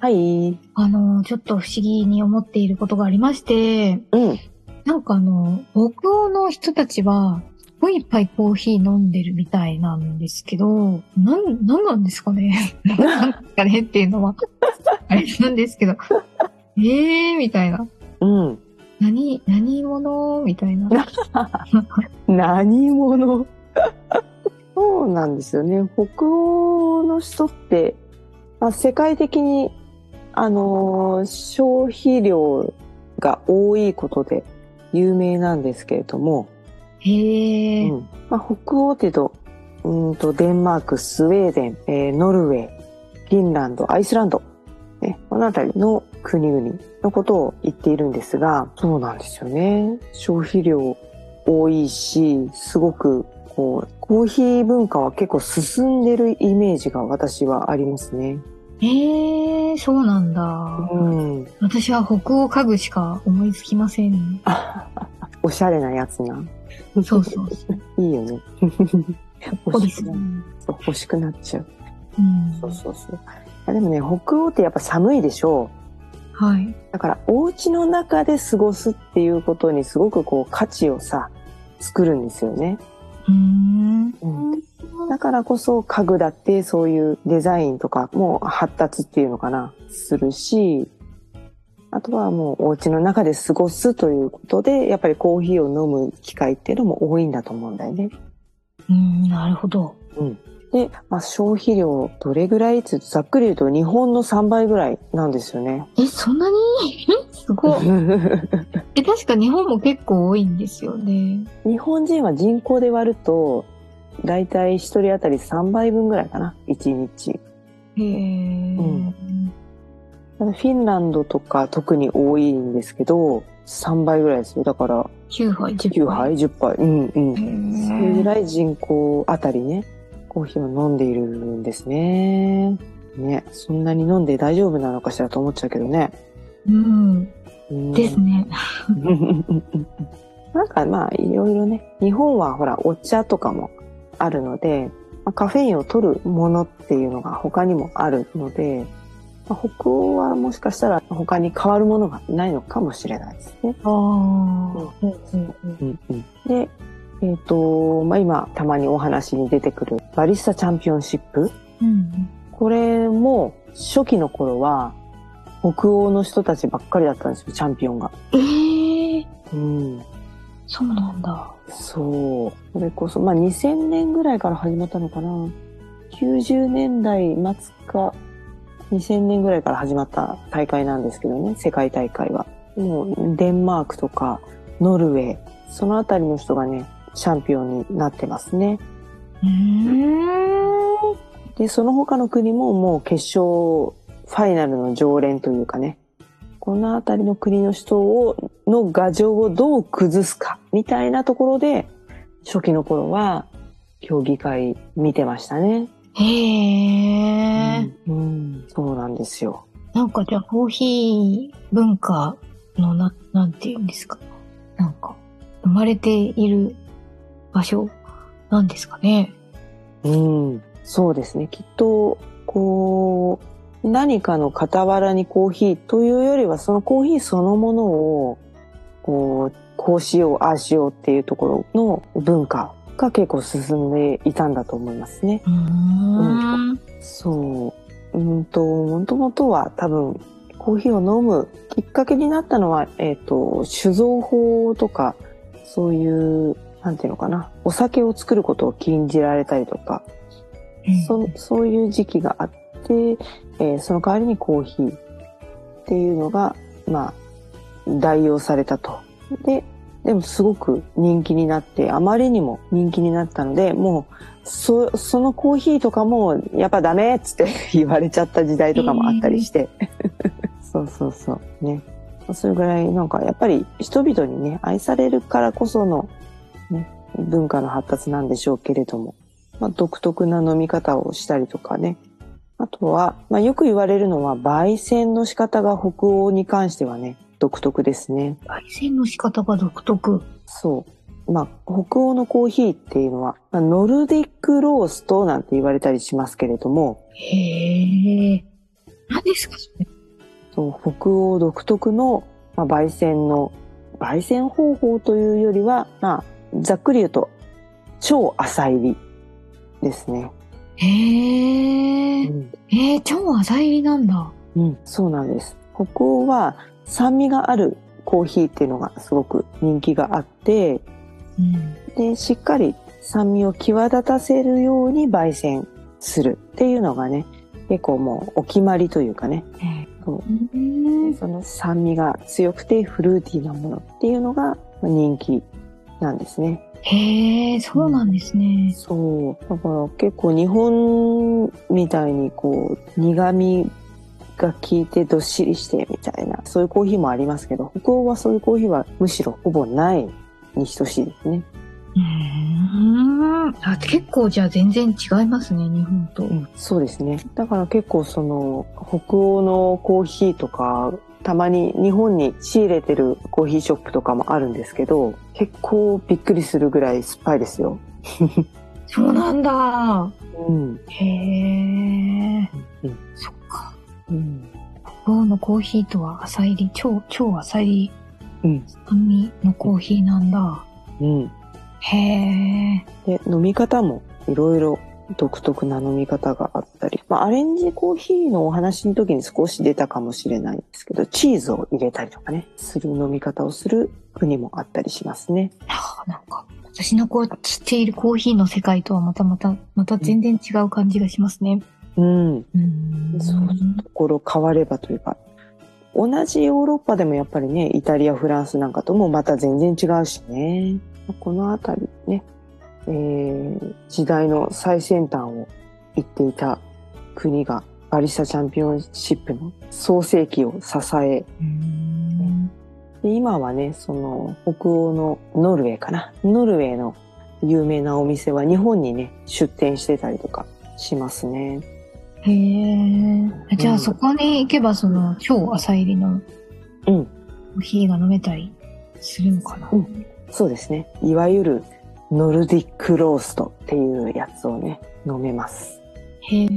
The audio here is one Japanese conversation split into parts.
はいあのちょっと不思議に思っていることがありましてうんなんかあの北欧の人たちはすごいいっぱいコーヒー飲んでるみたいなんですけど、なん、なんなんですかね？なんですかねっていうのは、あれなんですけど、えーみたいな。うん何、何者？みたいな。何者？そうなんですよね。北欧の人って、まあ、世界的に、あのー消費量が多いことで有名なんですけれども、へー。うんまあ、北欧っていうと、うーんとデンマーク、スウェーデン、えーノルウェー、フィンランド、アイスランド、ね、この辺りの国々のことを言っているんですが、そうなんですよね。消費量多いし、すごくこう、コーヒー文化は結構進んでるイメージが私はありますね。えー、そうなんだ。うん。私は北欧家具しか思いつきません。おしゃれなやつな。そうそうそう。いいよね。ポリス。な欲しくなっちゃう。そうそうそう。あでもね、北欧ってやっぱ寒いでしょう。はい。だからお家の中で過ごすっていうことにすごくこう価値をさ、作るんですよね。うーん。うんだからこそ家具だってそういうデザインとかも発達っていうのかな、するし、あとはもうお家の中で過ごすということで、やっぱりコーヒーを飲む機会っていうのも多いんだと思うんだよね。うん、なるほど。で、まあ、消費量どれぐらいって言うとざっくり言うと日本の3倍ぐらいなんですよね。え、そんなに？すごい。え、確か日本も結構多いんですよね。日本人は人口で割ると、だいたい1人当たり3倍分ぐらいかな、1日。へえ、うんフィンランドとか特に多いんですけど、3倍ぐらいですよ。だから、9杯、10 9杯、10杯。うんうん。へそれぐーらい人口あたりね、コーヒーを飲んでいるんですね。ね、そんなに飲んで大丈夫なのかしらと思っちゃうけどね。うん。うんですね。なんかまあいろいろね、日本はほらお茶とかもあるので、まあカフェインを取るものっていうのが他にもあるので、まあ北欧はもしかしたら他に変わるものがないのかもしれないですね。で、えっ、と、まあ今たまにお話に出てくるバリスタチャンピオンシップ。うんこれも初期の頃は北欧の人たちばっかりだったんですよ、チャンピオンが。ええうんそうなんだ。そう。それこそ、まあ2000年ぐらいから始まったのかな。90年代末か2000年ぐらいから始まった大会なんですけどね、世界大会は。もうデンマークとかノルウェー、そのあたりの人がね、チャンピオンになってますね。うーん。で、その他の国ももう決勝ファイナルの常連というかね、このあたりの国の人を、の牙城をどう崩すか、みたいなところで、初期の頃は競技会見てましたね。へえ、うん、うんそうなんですよ。なんかじゃあコーヒー文化のな、なんて言うんですか？なんか、生まれている場所なんですかね？うん、そうですね。きっと、こう、何かの傍らにコーヒーというよりは、そのコーヒーそのものを、こう、こうしよう、ああしようっていうところの文化が結構進んでいたんだと思いますね。うーん。そう。うんと、もともとは多分、コーヒーを飲むきっかけになったのは、えっ、と、酒造法とか、そういうなんていうのかな、お酒を作ることを禁じられたりとか、そそういう時期があって、えーその代わりにコーヒーっていうのが、まあ、代用されたと。で、でもすごく人気になって、あまりにも人気になったので、もう、そ、そのコーヒーとかも、やっぱダメっつって 言われちゃった時代とかもあったりして。そうそうそう。ね。それぐらいなんかやっぱり人々にね、愛されるからこその、ね、文化の発達なんでしょうけれども、まあ、独特な飲み方をしたりとかね。あとは、まあ、よく言われるのは、焙煎の仕方が北欧に関してはね、独特ですね。焙煎の仕方が独特。そう。まあ、北欧のコーヒーっていうのは、まあノルディックローストなんて言われたりしますけれども、へえ。何ですかそれ？そう北欧独特の、まあ、焙煎の、焙煎方法というよりは、まあ、ざっくり言うと、超浅入りですね。へえ。うんえー、超浅入りなんだ。うん、そうなんです。北欧は酸味があるコーヒーっていうのがすごく人気があって、うん。で、しっかり酸味を際立たせるように焙煎するっていうのがね、結構もうお決まりというかね、その酸味が強くてフルーティーなものっていうのが人気なんですね。へえ、そうなんですね。そう。だから結構日本みたいにこう苦味が効いてどっしりしてみたいな、そういうコーヒーもありますけど、北欧はそういうコーヒーはむしろほぼないに等しいですね。うーん。あ、結構じゃあ全然違いますね、日本と。そうですね。だから結構その北欧のコーヒーとか、たまに日本に仕入れてるコーヒーショップとかもあるんですけど、結構びっくりするぐらい酸っぱいですよ。そうなんだ。うん。へえ。うんそっか。うん。北欧のコーヒーとは浅入り、超、超浅入り、うん。酸味のコーヒーなんだ。うん。へえ。で、飲み方もいろいろ独特な飲み方があったり、まあ、アレンジコーヒーのお話の時に少し出たかもしれないんですけど、チーズを入れたりとかね、する飲み方をする国もあったりしますね。あなんか、私のこう、知っているコーヒーの世界とはまたまた、また全然違う感じがしますね。うん。うん。そうところ変わればというか、同じヨーロッパでもやっぱりね、イタリア、フランスなんかともまた全然違うしね。このあたりね、えー時代の最先端を行っていた国がバリスタチャンピオンシップの創世期を支え、うん。で今はね、その北欧のノルウェーかな。ノルウェーの有名なお店は日本にね、出店してたりとかしますね。へえ。じゃうんあそこに行けばその超浅入りのうん。コーヒーが飲めたりするのかな、うんそうですね。いわゆるノルディックローストっていうやつをね、飲めます。へえ。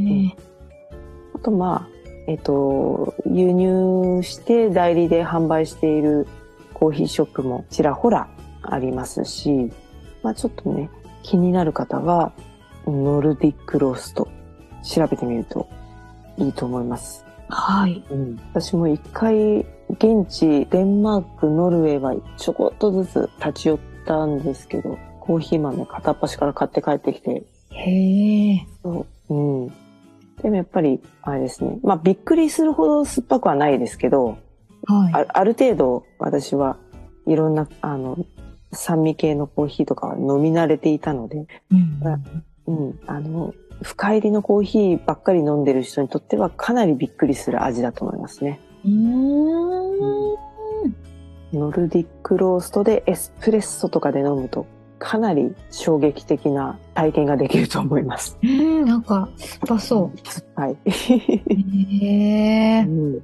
あとまあ、えっと、輸入して代理で販売しているコーヒーショップもちらほらありますし、まあちょっとね、気になる方は、ノルディックロースト調べてみるといいと思います。はい。うん、私も一回現地デンマークノルウェーはちょこっとずつ立ち寄ったんですけどコーヒー豆片っ端から買って帰ってきてへえ。そう、うん、でもやっぱりあれですねまあびっくりするほど酸っぱくはないですけどはい。あある程度私はいろんなあの酸味系のコーヒーとかは飲み慣れていたので、うん。うん、あの深入りのコーヒーばっかり飲んでる人にとってはかなりびっくりする味だと思いますね。うーん。ノルディックローストでエスプレッソとかで飲むとかなり衝撃的な体験ができると思います。う ん、なんか、酸っぱそはい。う。へえ。うん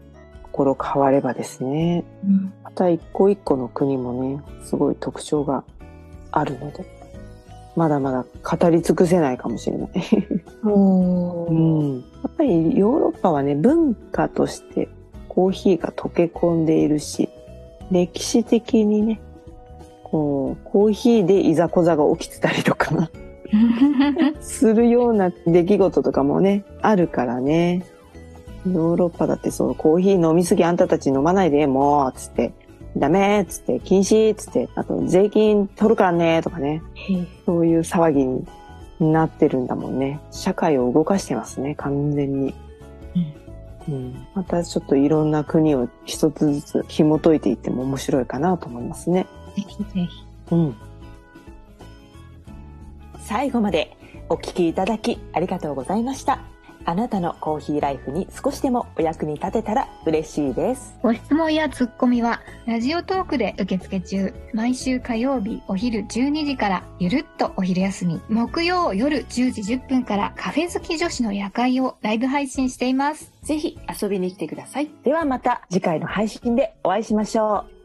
心変わればですね。うんまた一個一個の国もね、すごい特徴があるので、まだまだ語り尽くせないかもしれない。うん。やっぱりヨーロッパはね、文化としてコーヒーが溶け込んでいるし、歴史的にね、こう、コーヒーでいざこざが起きてたりとか、するような出来事とかもね、あるからね。ヨーロッパだってそう、コーヒー飲みすぎあんたたち飲まないで、もう、つって、ダメっつって、禁止っつって、あと税金取るからねとかね、そういう騒ぎになってるんだもんね。社会を動かしてますね、完全に。うん、またちょっといろんな国を一つずつ紐解いていっても面白いかなと思いますね。ぜひぜひ。うん。最後までお聞きいただきありがとうございました。あなたのコーヒーライフに少しでもお役に立てたら嬉しいです。ご質問やツッコミは、ラジオトークで受付中。毎週火曜日お昼12時から、ゆるっとお昼休み。木曜夜10時10分から、カフェ好き女子の夜会をライブ配信しています。ぜひ遊びに来てください。ではまた次回の配信でお会いしましょう。